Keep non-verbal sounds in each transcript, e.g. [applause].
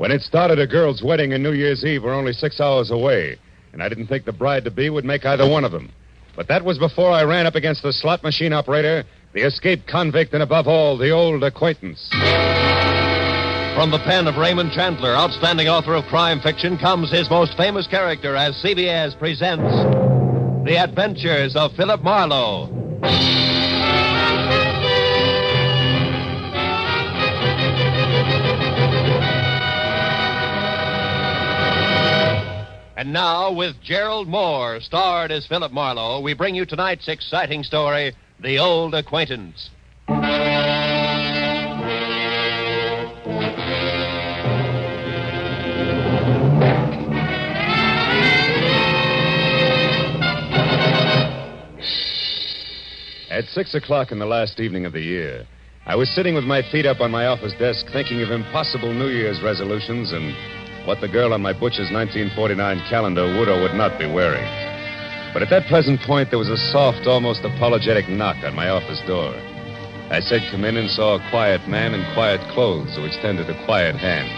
When it started, a girl's wedding and New Year's Eve were only six hours away, and I didn't think the bride to be would make either one of them. But that was before I ran up against the slot machine operator, the escaped convict, and above all, the old acquaintance. From the pen of Raymond Chandler, outstanding author of crime fiction, comes his most famous character as CBS presents The Adventures of Philip Marlowe. And now, with Gerald Mohr, starred as Philip Marlowe, we bring you tonight's exciting story The Old Acquaintance. At six o'clock in the last evening of the year, I was sitting with my feet up on my office desk thinking of impossible New Year's resolutions and what the girl on my butcher's 1949 calendar would or would not be wearing. But at that present point, there was a soft, almost apologetic knock on my office door. I said, Come in, and saw a quiet man in quiet clothes who extended a quiet hand.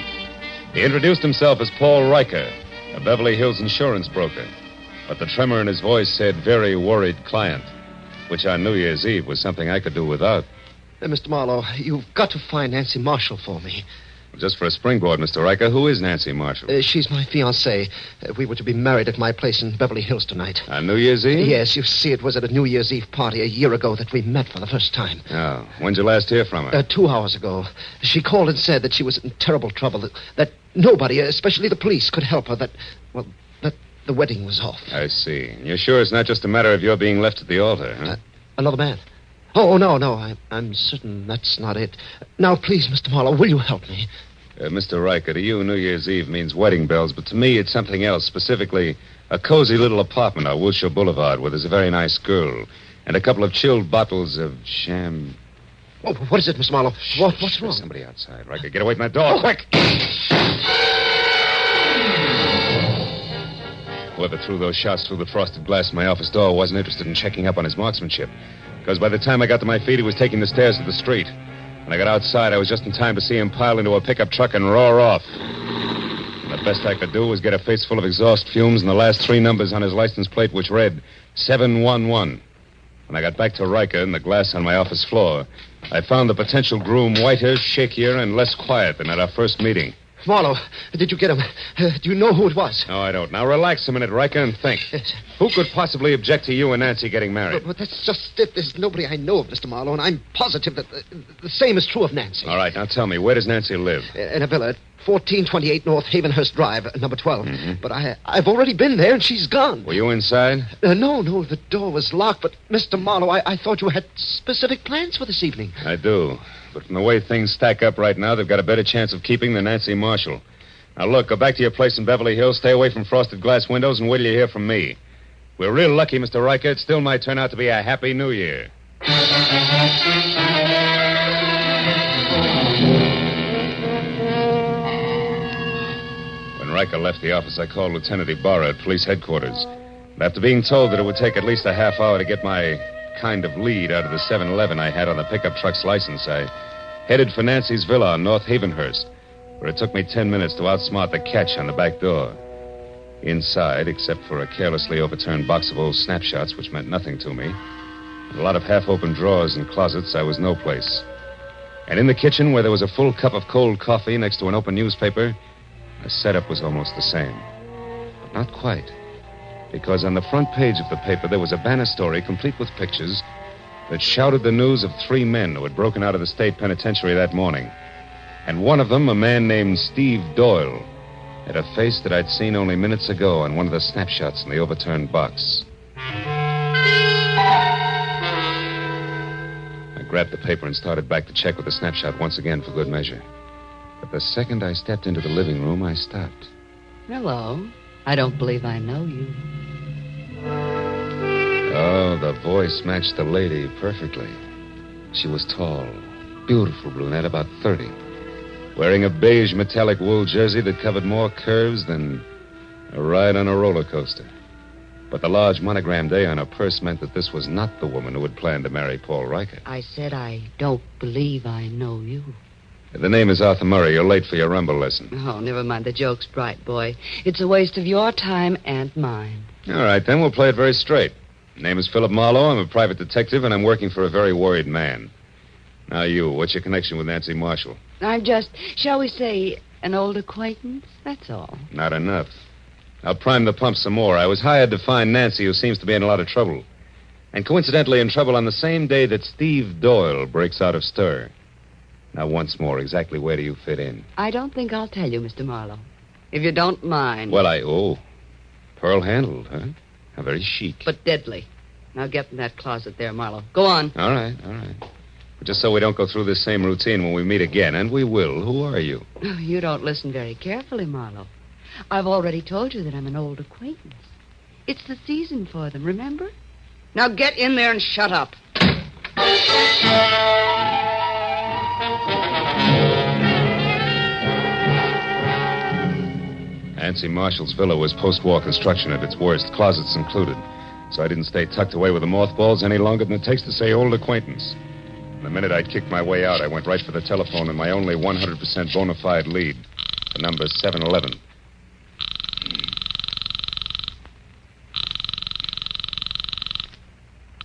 He introduced himself as Paul Riker, a Beverly Hills insurance broker. But the tremor in his voice said, Very worried client, which on New Year's Eve was something I could do without. Uh, Mr. Marlowe, you've got to find Nancy Marshall for me. Just for a springboard, Mr. Riker, who is Nancy Marshall? Uh, she's my fiancée. Uh, we were to be married at my place in Beverly Hills tonight. On New Year's Eve? Yes, you see, it was at a New Year's Eve party a year ago that we met for the first time. Oh. When'd you last hear from her? Uh, two hours ago. She called and said that she was in terrible trouble, that, that nobody, especially the police, could help her, that, well, that the wedding was off. I see. You're sure it's not just a matter of your being left at the altar, huh? Uh, another man. Oh, no, no, I, I'm certain that's not it. Now, please, Mr. Marlowe, will you help me? Uh, Mr. Riker, to you, New Year's Eve means wedding bells, but to me, it's something else, specifically a cozy little apartment on Wilshire Boulevard where there's a very nice girl and a couple of chilled bottles of sham. Oh, what is it, Mr. Marlowe? What, what's There's wrong? somebody outside. Riker, get away from that door, quick! Whoever threw those shots through the frosted glass in my office door wasn't interested in checking up on his marksmanship. Because by the time I got to my feet, he was taking the stairs to the street. When I got outside, I was just in time to see him pile into a pickup truck and roar off. And the best I could do was get a face full of exhaust fumes and the last three numbers on his license plate, which read 711. When I got back to Riker and the glass on my office floor, I found the potential groom whiter, shakier, and less quiet than at our first meeting. Marlowe, did you get him? Uh, do you know who it was? No, I don't. Now relax a minute, Riker, and think. Yes. Who could possibly object to you and Nancy getting married? but that's just it. There's nobody I know of, Mr. Marlowe, and I'm positive that the, the same is true of Nancy. All right, now tell me, where does Nancy live? In a villa at 1428 North Havenhurst Drive, uh, number 12. Mm-hmm. But I, I've already been there, and she's gone. Were you inside? Uh, no, no, the door was locked, but Mr. Marlowe, I, I thought you had specific plans for this evening. I do. But from the way things stack up right now, they've got a better chance of keeping than Nancy Marshall. Now, look, go back to your place in Beverly Hills, stay away from frosted glass windows, and wait till you hear from me. We're real lucky, Mr. Riker. It still might turn out to be a happy new year. When Riker left the office, I called Lieutenant Ibarra at police headquarters. And after being told that it would take at least a half hour to get my kind of lead out of the 7 Eleven I had on the pickup truck's license, I headed for Nancy's villa on North Havenhurst, where it took me 10 minutes to outsmart the catch on the back door. Inside, except for a carelessly overturned box of old snapshots, which meant nothing to me, and a lot of half open drawers and closets, I was no place. And in the kitchen, where there was a full cup of cold coffee next to an open newspaper, the setup was almost the same. But not quite. Because on the front page of the paper, there was a banner story complete with pictures that shouted the news of three men who had broken out of the state penitentiary that morning. And one of them, a man named Steve Doyle, had a face that I'd seen only minutes ago on one of the snapshots in the overturned box. I grabbed the paper and started back to check with the snapshot once again for good measure. But the second I stepped into the living room, I stopped. Hello. I don't believe I know you. Oh, the voice matched the lady perfectly. She was tall, beautiful brunette, about 30, wearing a beige metallic wool jersey that covered more curves than a ride on a roller coaster. But the large monogrammed A on her purse meant that this was not the woman who had planned to marry Paul Riker. I said I don't believe I know you. The name is Arthur Murray. You're late for your rumba lesson. Oh, never mind the jokes, bright boy. It's a waste of your time and mine. All right, then we'll play it very straight. Name is Philip Marlowe. I'm a private detective, and I'm working for a very worried man. Now, you, what's your connection with Nancy Marshall? I'm just, shall we say, an old acquaintance? That's all. Not enough. I'll prime the pump some more. I was hired to find Nancy, who seems to be in a lot of trouble. And coincidentally, in trouble on the same day that Steve Doyle breaks out of stir. Now, once more, exactly where do you fit in? I don't think I'll tell you, Mr. Marlowe. If you don't mind. Well, I. Oh. Pearl handled, huh? How very chic. But deadly. Now get in that closet there, Marlowe. Go on. All right, all right. But just so we don't go through this same routine when we meet again, and we will, who are you? Oh, You don't listen very carefully, Marlowe. I've already told you that I'm an old acquaintance. It's the season for them, remember? Now get in there and shut up. Nancy Marshall's villa was post war construction at its worst, closets included. So I didn't stay tucked away with the mothballs any longer than it takes to say old acquaintance. The minute I'd kicked my way out, I went right for the telephone and my only 100% bona fide lead. The number 711.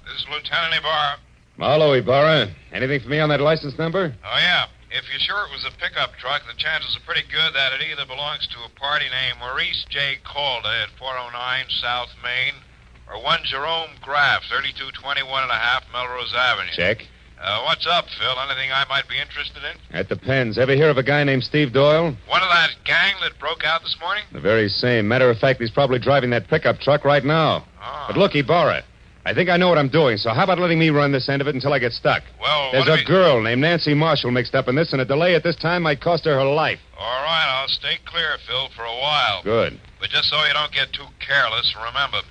This is Lieutenant Ibarra. Marlowe, Ibarra. Anything for me on that license number? Oh, yeah. If you're sure it was a pickup truck, the chances are pretty good that it either belongs to a party named Maurice J. Calder at 409 South Main or one Jerome Graff, 3221 and a half Melrose Avenue. Check. Uh, what's up, Phil? Anything I might be interested in? That depends. Ever hear of a guy named Steve Doyle? One of that gang that broke out this morning? The very same. Matter of fact, he's probably driving that pickup truck right now. Oh. But look, Ibarra, I think I know what I'm doing, so how about letting me run this end of it until I get stuck? Well, There's a girl named Nancy Marshall mixed up in this, and a delay at this time might cost her her life. All right, I'll stay clear, Phil, for a while. Good. But just so you don't get too careless, remember,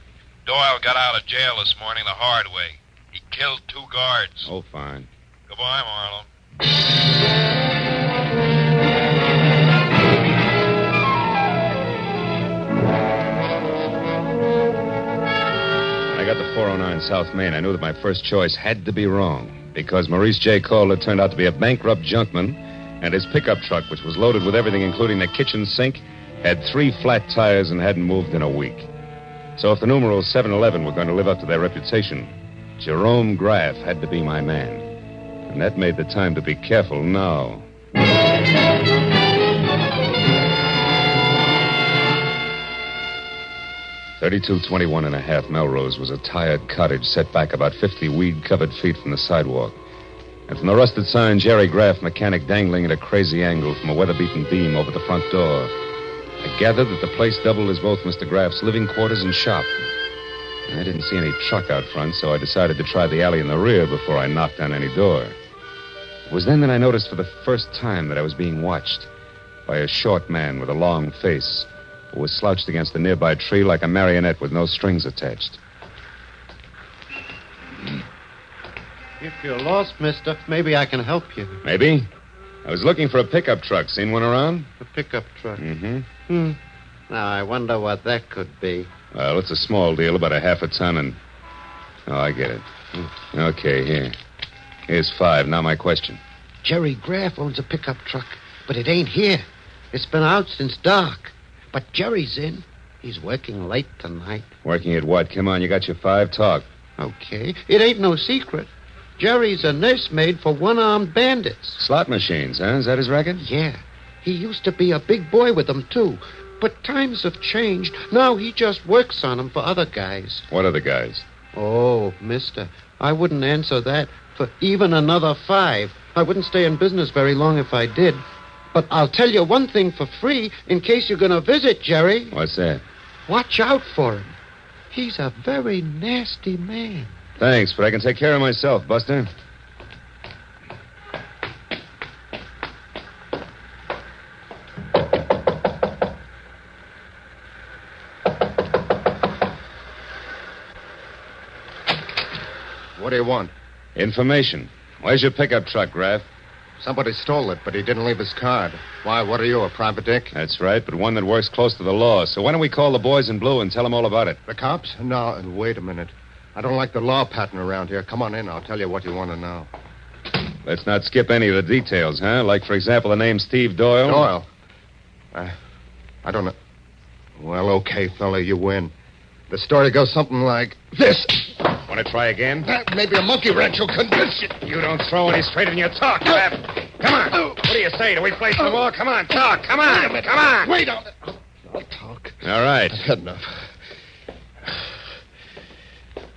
Doyle got out of jail this morning the hard way. He killed two guards. Oh, fine. Goodbye, Marlowe. I got to 409 South Main, I knew that my first choice had to be wrong because Maurice J. Calder turned out to be a bankrupt junkman, and his pickup truck, which was loaded with everything, including the kitchen sink, had three flat tires and hadn't moved in a week. So if the numerals 711 were going to live up to their reputation, Jerome Graff had to be my man. And that made the time to be careful now. Thirty-two twenty-one and a half Melrose was a tired cottage set back about fifty weed-covered feet from the sidewalk, and from the rusted sign, Jerry Graff, mechanic, dangling at a crazy angle from a weather-beaten beam over the front door. I gathered that the place doubled as both Mr. Graff's living quarters and shop. I didn't see any truck out front, so I decided to try the alley in the rear before I knocked on any door. It was then that I noticed for the first time that I was being watched by a short man with a long face who was slouched against a nearby tree like a marionette with no strings attached. If you're lost, mister, maybe I can help you. Maybe? I was looking for a pickup truck. Seen one around? A pickup truck. Mm-hmm. Hmm. Now, I wonder what that could be. Well, it's a small deal, about a half a ton, and. Oh, I get it. Okay, here. Here's five. Now, my question. Jerry Graff owns a pickup truck, but it ain't here. It's been out since dark. But Jerry's in. He's working late tonight. Working at what? Come on, you got your five. Talk. Okay. It ain't no secret. Jerry's a nursemaid for one armed bandits. Slot machines, huh? Is that his racket? Yeah. He used to be a big boy with them, too. But times have changed. Now he just works on them for other guys. What other guys? Oh, mister, I wouldn't answer that for even another five. I wouldn't stay in business very long if I did. But I'll tell you one thing for free in case you're going to visit Jerry. What's that? Watch out for him. He's a very nasty man. Thanks, but I can take care of myself, Buster. What do you want? Information. Where's your pickup truck, Graff? Somebody stole it, but he didn't leave his card. Why, what are you, a private dick? That's right, but one that works close to the law. So why don't we call the boys in blue and tell them all about it? The cops? No, wait a minute. I don't like the law pattern around here. Come on in. I'll tell you what you want to know. Let's not skip any of the details, huh? Like, for example, the name Steve Doyle. Doyle. I, I don't know. Well, okay, fella, you win. The story goes something like this. Want to try again? Uh, maybe a monkey wrench will convince you. You don't throw any straight in your talk, uh, Crab. Come on. Uh, what do you say? Do we play some uh, more? Come on, talk. Come on. Come on. Wait on. I'll talk. All right. I've had enough.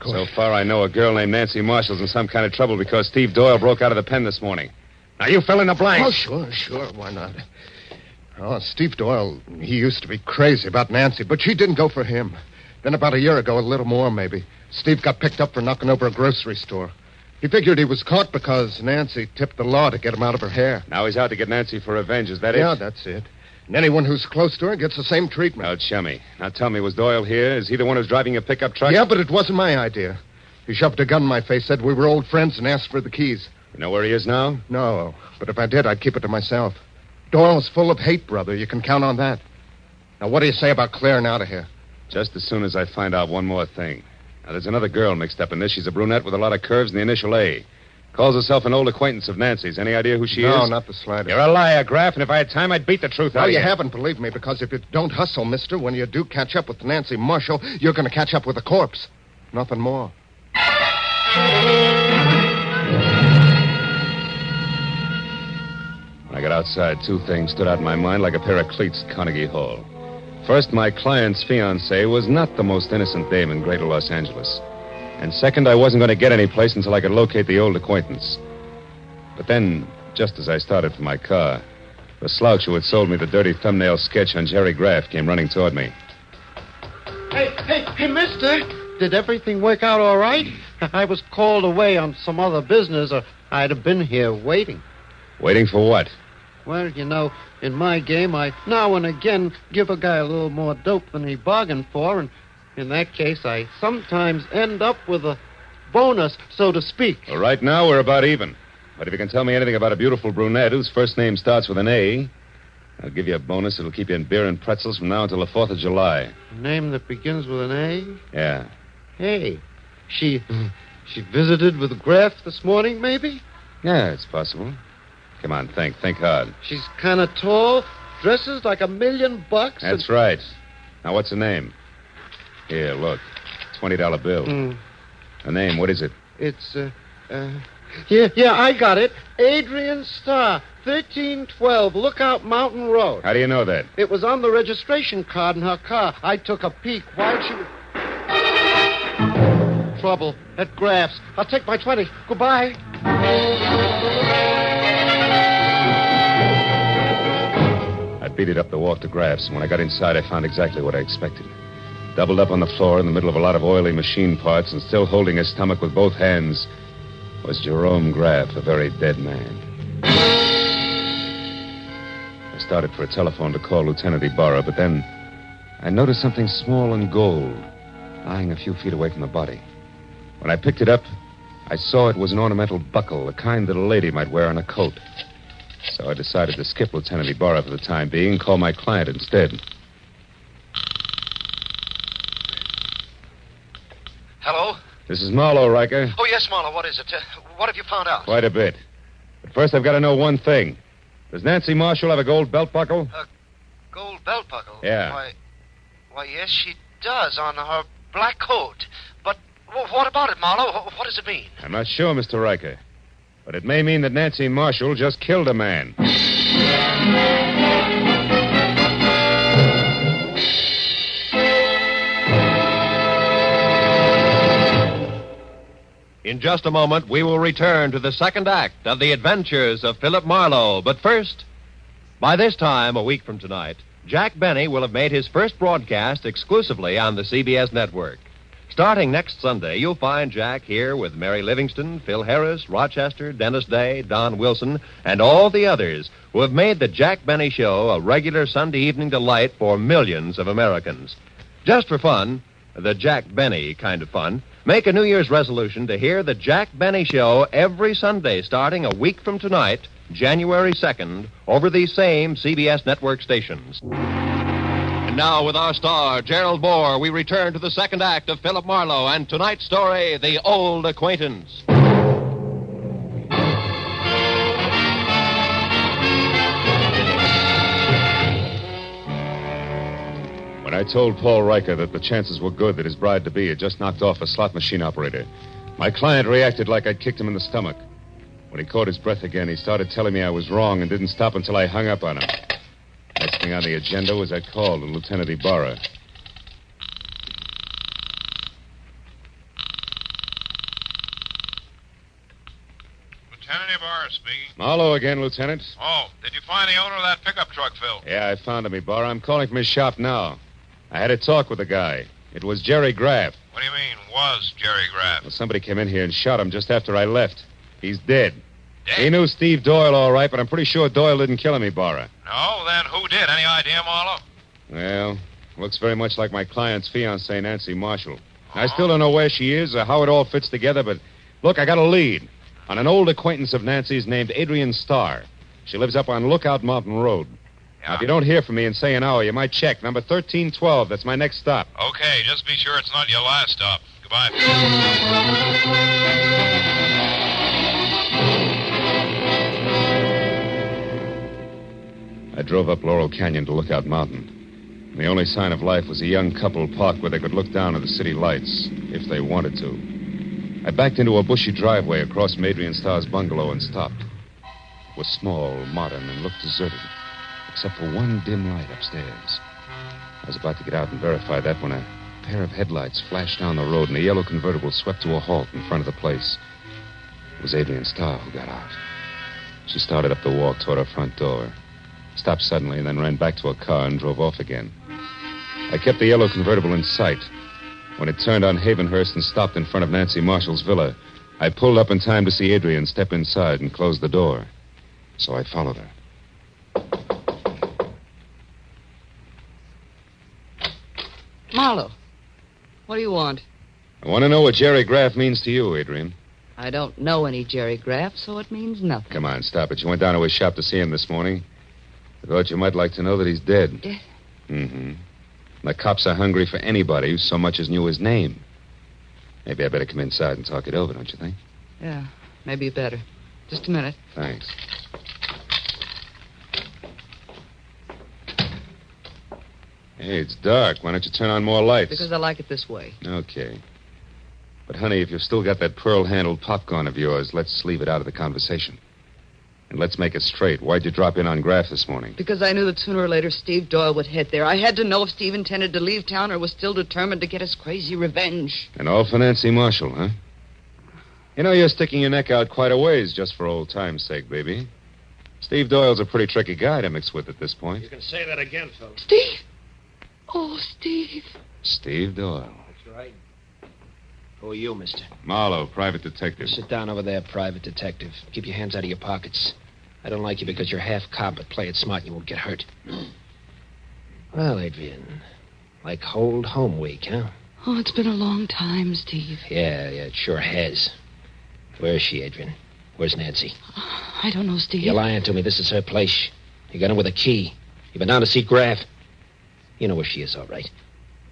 So far, I know a girl named Nancy Marshall's in some kind of trouble because Steve Doyle broke out of the pen this morning. Now, you fill in the blanks. Oh, sure, sure. Why not? Oh, Steve Doyle, he used to be crazy about Nancy, but she didn't go for him. Then about a year ago, a little more maybe, Steve got picked up for knocking over a grocery store. He figured he was caught because Nancy tipped the law to get him out of her hair. Now he's out to get Nancy for revenge. Is that yeah, it? that's it. And anyone who's close to her gets the same treatment. Now, chummy. Now, tell me, was Doyle here? Is he the one who's driving your pickup truck? Yeah, but it wasn't my idea. He shoved a gun in my face, said we were old friends, and asked for the keys. You know where he is now? No, but if I did, I'd keep it to myself. Doyle's full of hate, brother. You can count on that. Now, what do you say about clearing out of here? Just as soon as I find out one more thing. Now, there's another girl mixed up in this. She's a brunette with a lot of curves and the initial A. Calls herself an old acquaintance of Nancy's. Any idea who she no, is? No, not the slightest. You're a liar, Graff, and if I had time, I'd beat the truth out No, of you haven't, believe me, because if you don't hustle, mister, when you do catch up with Nancy Marshall, you're going to catch up with a corpse. Nothing more. When I got outside, two things stood out in my mind like a pair of cleats at Carnegie Hall. First, my client's fiancée was not the most innocent dame in greater Los Angeles. And second, I wasn't going to get any place until I could locate the old acquaintance. But then, just as I started for my car, the slouch who had sold me the dirty thumbnail sketch on Jerry Graff came running toward me. Hey, hey, hey, mister. Did everything work out all right? I was called away on some other business, or I'd have been here waiting. Waiting for what? Well, you know, in my game, I now and again give a guy a little more dope than he bargained for, and in that case, I sometimes end up with a bonus, so to speak. Well, right now, we're about even. But if you can tell me anything about a beautiful brunette whose first name starts with an A, I'll give you a bonus. It'll keep you in beer and pretzels from now until the 4th of July. A name that begins with an A? Yeah. Hey, she she visited with Graff this morning, maybe? Yeah, it's possible. Come on, think. Think hard. She's kind of tall, dresses like a million bucks. and- That's right. Now, what's her name? Here, look. $20 bill. Mm, Her name, what is it? it's, uh, uh, yeah, yeah, I got it. Adrian Starr, 1312 Lookout Mountain Road. How do you know that? It was on the registration card in her car. I took a peek while she was. Trouble at Graff's. I'll take my 20. Goodbye. It up the walk to Graff's, and when I got inside, I found exactly what I expected. Doubled up on the floor in the middle of a lot of oily machine parts and still holding his stomach with both hands was Jerome Graff, a very dead man. I started for a telephone to call Lieutenant Ibarra, but then I noticed something small and gold lying a few feet away from the body. When I picked it up, I saw it was an ornamental buckle, the kind that a lady might wear on a coat. So I decided to skip Lieutenant Ibarra for the time being and call my client instead. Hello? This is Marlowe, Riker. Oh, yes, Marlowe. What is it? Uh, what have you found out? Quite a bit. But first, I've got to know one thing. Does Nancy Marshall have a gold belt buckle? A Gold belt buckle? Yeah. Why, why, yes, she does on her black coat. But wh- what about it, Marlowe? What does it mean? I'm not sure, Mr. Riker. But it may mean that Nancy Marshall just killed a man. In just a moment, we will return to the second act of the adventures of Philip Marlowe. But first, by this time, a week from tonight, Jack Benny will have made his first broadcast exclusively on the CBS network. Starting next Sunday, you'll find Jack here with Mary Livingstone, Phil Harris, Rochester, Dennis Day, Don Wilson, and all the others who have made the Jack Benny Show a regular Sunday evening delight for millions of Americans. Just for fun, the Jack Benny kind of fun, make a New Year's resolution to hear the Jack Benny Show every Sunday starting a week from tonight, January 2nd, over these same CBS network stations. And now, with our star, Gerald Mohr, we return to the second act of Philip Marlowe and tonight's story, The Old Acquaintance. When I told Paul Riker that the chances were good that his bride to be had just knocked off a slot machine operator, my client reacted like I'd kicked him in the stomach. When he caught his breath again, he started telling me I was wrong and didn't stop until I hung up on him. Next thing on the agenda was that call to Lieutenant Ibarra. Lieutenant Ibarra speaking. Marlowe again, Lieutenant. Oh, did you find the owner of that pickup truck, Phil? Yeah, I found him, Ibarra. I'm calling from his shop now. I had a talk with the guy. It was Jerry Graff. What do you mean, was Jerry Graff? Well, somebody came in here and shot him just after I left. He's dead. He knew Steve Doyle all right, but I'm pretty sure Doyle didn't kill him, Ibarra. No, then who did? Any idea, Marlowe? Well, looks very much like my client's fiancée, Nancy Marshall. I oh. still don't know where she is or how it all fits together, but look, I got a lead on an old acquaintance of Nancy's named Adrian Starr. She lives up on Lookout Mountain Road. Now, if you don't hear from me in, say, an hour, you might check. Number 1312. That's my next stop. Okay, just be sure it's not your last stop. Goodbye. I drove up Laurel Canyon to Lookout Mountain. The only sign of life was a young couple parked where they could look down at the city lights, if they wanted to. I backed into a bushy driveway across from Adrian Starr's bungalow and stopped. It was small, modern, and looked deserted, except for one dim light upstairs. I was about to get out and verify that when a pair of headlights flashed down the road and a yellow convertible swept to a halt in front of the place. It was Adrian Starr who got out. She started up the walk toward her front door, stopped suddenly, and then ran back to a car and drove off again. I kept the yellow convertible in sight. When it turned on Havenhurst and stopped in front of Nancy Marshall's villa, I pulled up in time to see Adrian step inside and close the door. So I followed her. Marlowe, what do you want? I want to know what Jerry Graff means to you, Adrian. I don't know any Jerry Graff, so it means nothing. Come on, stop it. You went down to his shop to see him this morning. I thought you might like to know that he's dead. Dead? Mm-hmm. The cops are hungry for anybody who so much as knew his name. Maybe I better come inside and talk it over, don't you think? Yeah, maybe you better. Just a minute. Thanks. Hey, it's dark. Why don't you turn on more lights? Because I like it this way. Okay. But, honey, if you've still got that pearl handled popcorn of yours, let's leave it out of the conversation. And let's make it straight. Why'd you drop in on Graff this morning? Because I knew that sooner or later Steve Doyle would head there. I had to know if Steve intended to leave town or was still determined to get his crazy revenge. And all for Nancy Marshall, huh? You know, you're sticking your neck out quite a ways just for old time's sake, baby. Steve Doyle's a pretty tricky guy to mix with at this point. You can say that again, Phil. Steve! Oh, Steve. Steve Doyle. That's right. Who are you, mister? Marlowe, private detective. Sit down over there, private detective. Keep your hands out of your pockets. I don't like you because you're half cop, but play it smart and you won't get hurt. [clears throat] well, Adrian, like old home week, huh? Oh, it's been a long time, Steve. Yeah, yeah, it sure has. Where is she, Adrian? Where's Nancy? Uh, I don't know, Steve. You're lying to me. This is her place. You got in with a key. You've been down to see Graff. You know where she is, all right.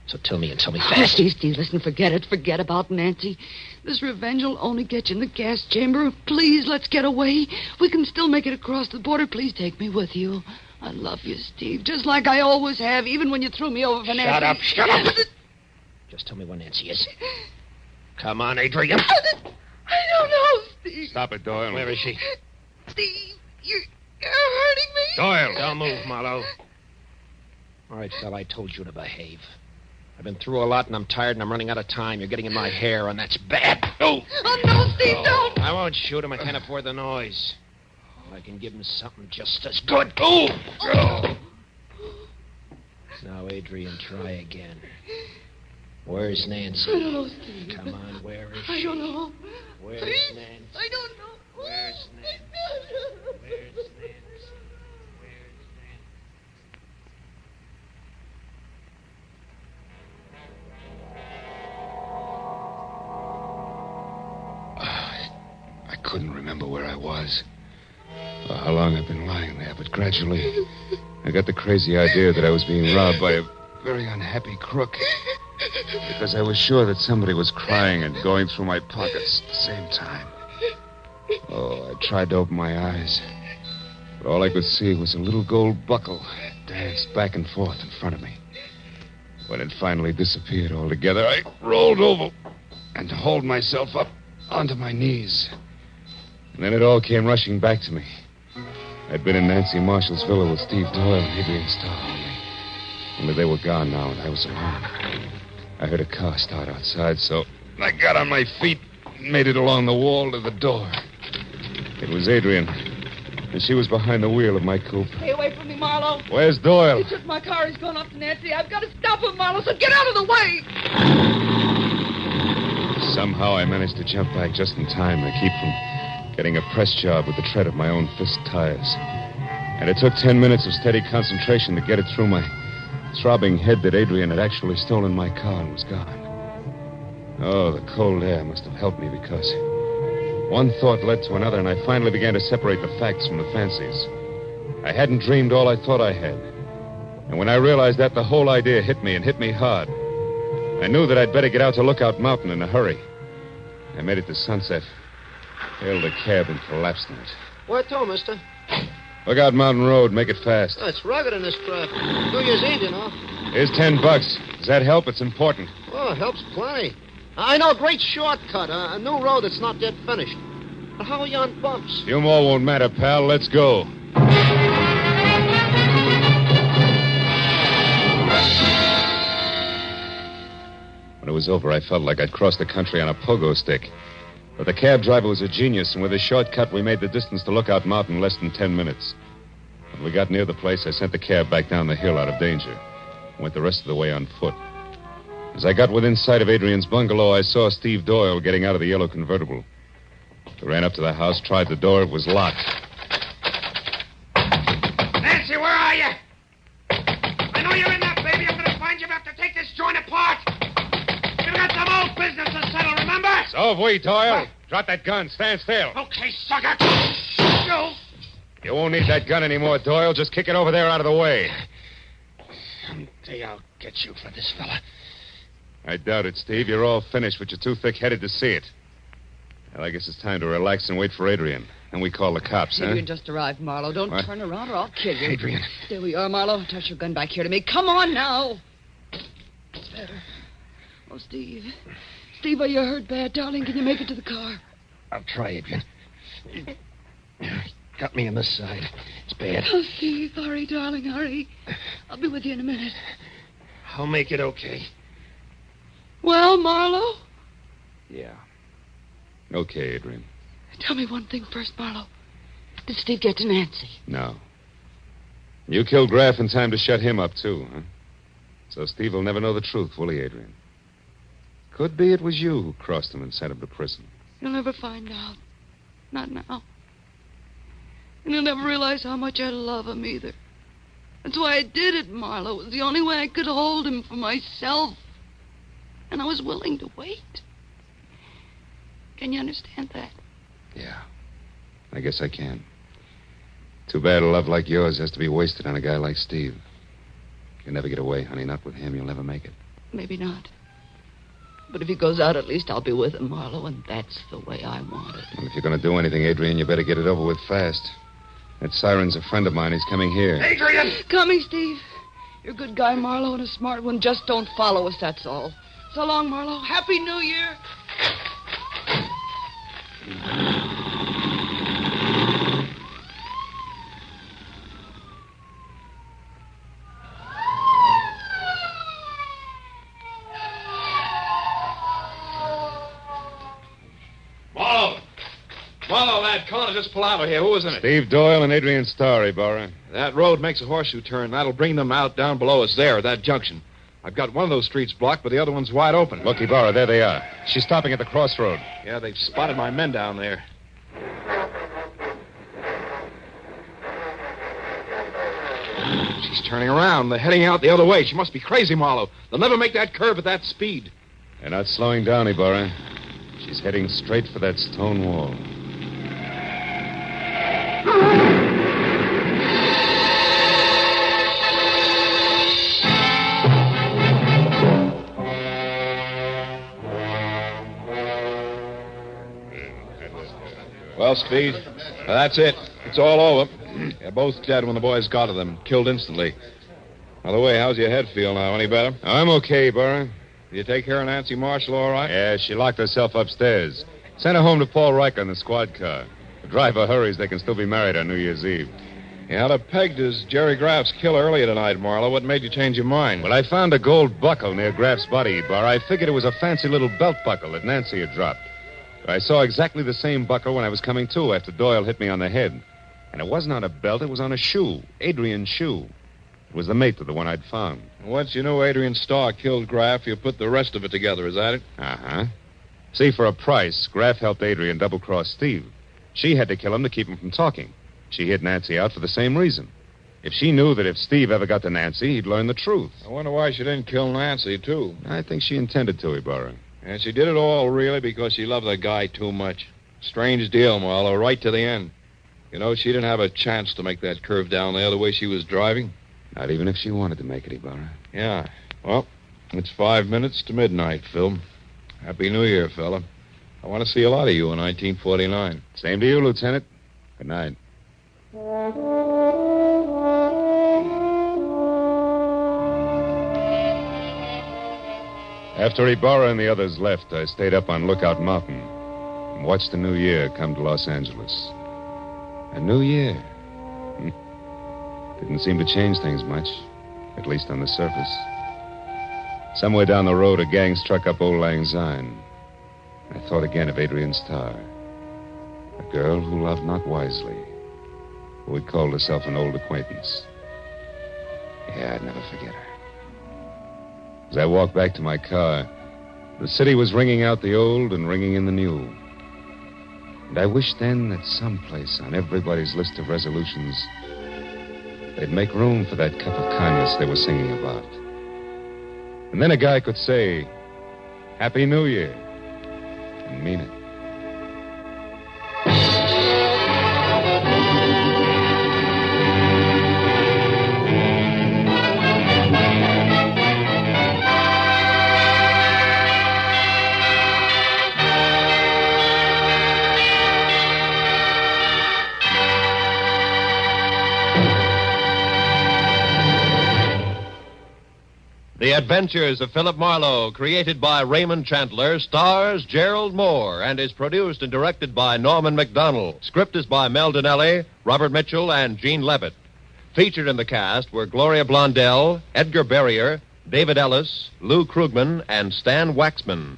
So tell me and tell me Oh, fast. Steve, Steve, listen, forget it. Forget about Nancy. This revenge will only get you in the gas chamber. Please, let's get away. We can still make it across the border. Please take me with you. I love you, Steve, just like I always have, even when you threw me over for Nancy. Shut up, shut up. Just tell me where Nancy is. Come on, Adrian. I don't know, Steve. Stop it, Doyle. Where is she? Steve, you're, you're hurting me. Doyle! Don't move, Marlowe. All right, fella, I told you to behave. I've been through a lot and I'm tired and I'm running out of time. You're getting in my hair and that's bad. Oh! Oh, no, Steve, oh. don't. I won't shoot him. I can't afford the noise. I can give him something just as good. Oh. oh! oh. Now, Adrian, try again. Where's Nancy? I don't know, Steve. Come on, where is she? I she? don't know. Where's Please, Nancy? I don't know. Where's Nancy? Was. How long I've been lying there, but gradually I got the crazy idea that I was being robbed by a very unhappy crook. Because I was sure that somebody was crying and going through my pockets at the same time. Oh, I tried to open my eyes. But all I could see was a little gold buckle that danced back and forth in front of me. When it finally disappeared altogether, I rolled over and hauled myself up onto my knees. And then it all came rushing back to me. I'd been in Nancy Marshall's villa with Steve Doyle and Adrian Starr. Only, only they were gone now, and I was alone. I heard a car start outside, so I got on my feet and made it along the wall to the door. It was Adrian, and she was behind the wheel of my coupe. Stay away from me, Marlowe. Where's Doyle? He took my car. He's gone off to Nancy. I've got to stop him, Marlowe, so get out of the way. Somehow I managed to jump back just in time to keep from getting a press job with the tread of my own fist tires. And it took ten minutes of steady concentration to get it through my throbbing head that Adrian had actually stolen my car and was gone. Oh, the cold air must have helped me because one thought led to another, and I finally began to separate the facts from the fancies. I hadn't dreamed all I thought I had. And when I realized that, the whole idea hit me and hit me hard. I knew that I'd better get out to Lookout Mountain in a hurry. I made it to Sunset, hailed a cab, and collapsed in it. Where to, mister? Lookout Mountain Road, make it fast. Oh, it's rugged in this crap. New Year's Eve, you know. Here's ten bucks. Does that help? It's important. Oh, it helps plenty. I know a great shortcut, uh, a new road that's not yet finished. But how are you on bumps? Few more won't matter, pal. Let's go. When it was over, I felt like I'd crossed the country on a pogo stick. But the cab driver was a genius, and with a shortcut, we made the distance to Lookout Mountain in less than ten minutes. When we got near the place, I sent the cab back down the hill out of danger. Went the rest of the way on foot. As I got within sight of Adrian's bungalow, I saw Steve Doyle getting out of the yellow convertible. We ran up to the house, tried the door. It was locked. Nancy, where are you? I know you're in there, baby. I'm to find you. Have to take this joint apart. We've got some old business to? So have we, Doyle. Drop that gun. Stand still. Okay, sucker. Go. You won't need that gun anymore, Doyle. Just kick it over there out of the way. Someday I'll get you for this fella. I doubt it, Steve. You're all finished, but you're too thick-headed to see it. Well, I guess it's time to relax and wait for Adrian. And we call the cops, huh? Adrian just arrived, Marlowe. Don't What? turn around or I'll kill you. Adrian. There we are, Marlowe. Toss your gun back here to me. Come on now. It's better. Oh, Steve. Steve, are you hurt bad, darling? Can you make it to the car? I'll try, Adrian. Got me on the side. It's bad. Oh, Steve, hurry, darling, hurry. I'll be with you in a minute. I'll make it okay. Well, Marlowe, Yeah. Okay, Adrian. tell me one thing first, Marlowe. Did Steve get to Nancy? No. You killed Graff in time to shut him up, too, huh? So Steve will never know the truth, will he, Adrian? Could be it was you who crossed him and sent him to prison. You'll never find out. Not now. And you'll never realize how much I love him either. That's why I did it, Marlowe. It was the only way I could hold him for myself. And I was willing to wait. Can you understand that? Yeah. I guess I can. Too bad a love like yours has to be wasted on a guy like Steve. You'll never get away, honey. Not with him. You'll never make it. Maybe not. But if he goes out, at least I'll be with him, Marlowe, and that's the way I want it. And if you're going to do anything, Adrian, you better get it over with fast. That siren's a friend of mine. He's coming here. Adrian! Coming, Steve. You're a good guy, Marlowe, and a smart one. Just don't follow us, that's all. So long, Marlowe. Happy New Year. Marlowe, lad, come just pull out of here. Who was in it? Steve Doyle and Adrian Starr, Ibarra. That road makes a horseshoe turn. That'll bring them out down below us there, at that junction. I've got one of those streets blocked, but the other one's wide open. Look, Ibarra, there they are. She's stopping at the crossroad. Yeah, they've spotted my men down there. [sighs] She's turning around. They're heading out the other way. She must be crazy, Marlowe. They'll never make that curve at that speed. They're not slowing down, eh, Ibarra. She's heading straight for that stone wall. Well, Speed, that's it. It's all over. [clears throat] They're both dead when the boys got to them, killed instantly. By the way, how's your head feel now? Any better? I'm okay, Burr. Did you take care of Nancy Marshall all right? Yeah, she locked herself upstairs. Sent her home to Paul Riker in the squad car. The driver hurries, they can still be married on New Year's Eve. You had her pegged as Jerry Graff's killer earlier tonight, Marlowe. What made you change your mind? Well, I found a gold buckle near Graff's body, Bar. I figured it was a fancy little belt buckle that Nancy had dropped. I saw exactly the same buckle when I was coming to after Doyle hit me on the head. And it wasn't on a belt, it was on a shoe. Adrian's shoe. It was the mate to the one I'd found. Once you knew Adrian Starr killed Graff, you put the rest of it together. Is that it? Uh huh. See, for a price, Graff helped Adrian double cross Steve. She had to kill him to keep him from talking. She hid Nancy out for the same reason. If she knew that if Steve ever got to Nancy, he'd learn the truth. I wonder why she didn't kill Nancy, too. I think she intended to, Ibarra. And she did it all, really, because she loved the guy too much. Strange deal, Marlowe, right to the end. You know, she didn't have a chance to make that curve down there the way she was driving. Not even if she wanted to make it, Ibarra. Yeah. Well, it's five minutes to midnight, Phil. Happy New Year, fella. I want to see a lot of you in 1949. Same to you, Lieutenant. Good night. After Ibarra and the others left, I stayed up on Lookout Mountain and watched the new year come to Los Angeles. A new year. Hmm. Didn't seem to change things much, at least on the surface. Somewhere down the road, a gang struck up Auld Lang Syne. I thought again of Adrian Starr, a girl who loved not wisely, who had called herself an old acquaintance. Yeah, I'd never forget her. As I walked back to my car, the city was ringing out the old and ringing in the new. And I wished then that someplace on everybody's list of resolutions, they'd make room for that cup of kindness they were singing about. And then a guy could say, Happy New Year, and mean it. Adventures of Philip Marlowe, created by Raymond Chandler, stars Gerald Mohr and is produced and directed by Norman Macdonnell. Script is by Mel Dinelli, Robert Mitchell, and Gene Levitt. Featured in the cast were Gloria Blondell, Edgar Barrier, David Ellis, Lou Krugman, and Stan Waxman.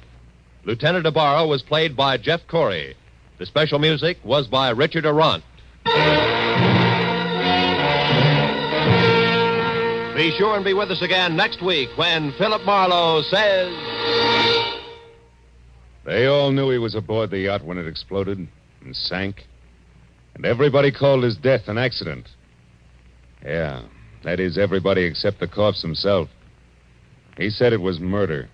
Lieutenant Ibarra was played by Jeff Corey. The special music was by Richard Aurandt. Be sure and be with us again next week when Philip Marlowe says. They all knew he was aboard the yacht when it exploded and sank. And everybody called his death an accident. Yeah, that is, everybody except the corpse himself. He said it was murder.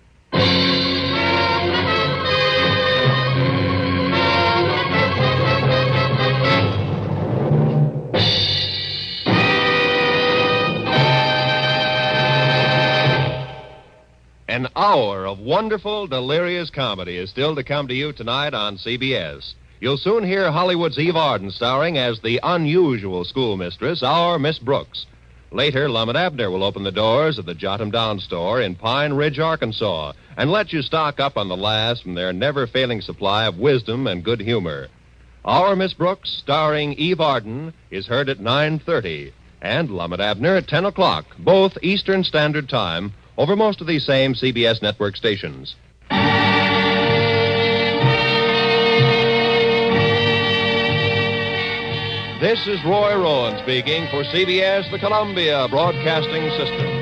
An hour of wonderful, delirious comedy is still to come to you tonight on CBS. You'll soon hear Hollywood's Eve Arden starring as the unusual schoolmistress, our Miss Brooks. Later, Lum and Abner will open the doors of the Jot 'em Down store in Pine Ridge, Arkansas, and let you stock up on the last from their never failing supply of wisdom and good humor. Our Miss Brooks, starring Eve Arden, is heard at 9.30, and Lum and Abner at 10 o'clock, both Eastern Standard Time, over most of these same CBS network stations. This is Roy Rowan speaking for CBS, the Columbia Broadcasting System.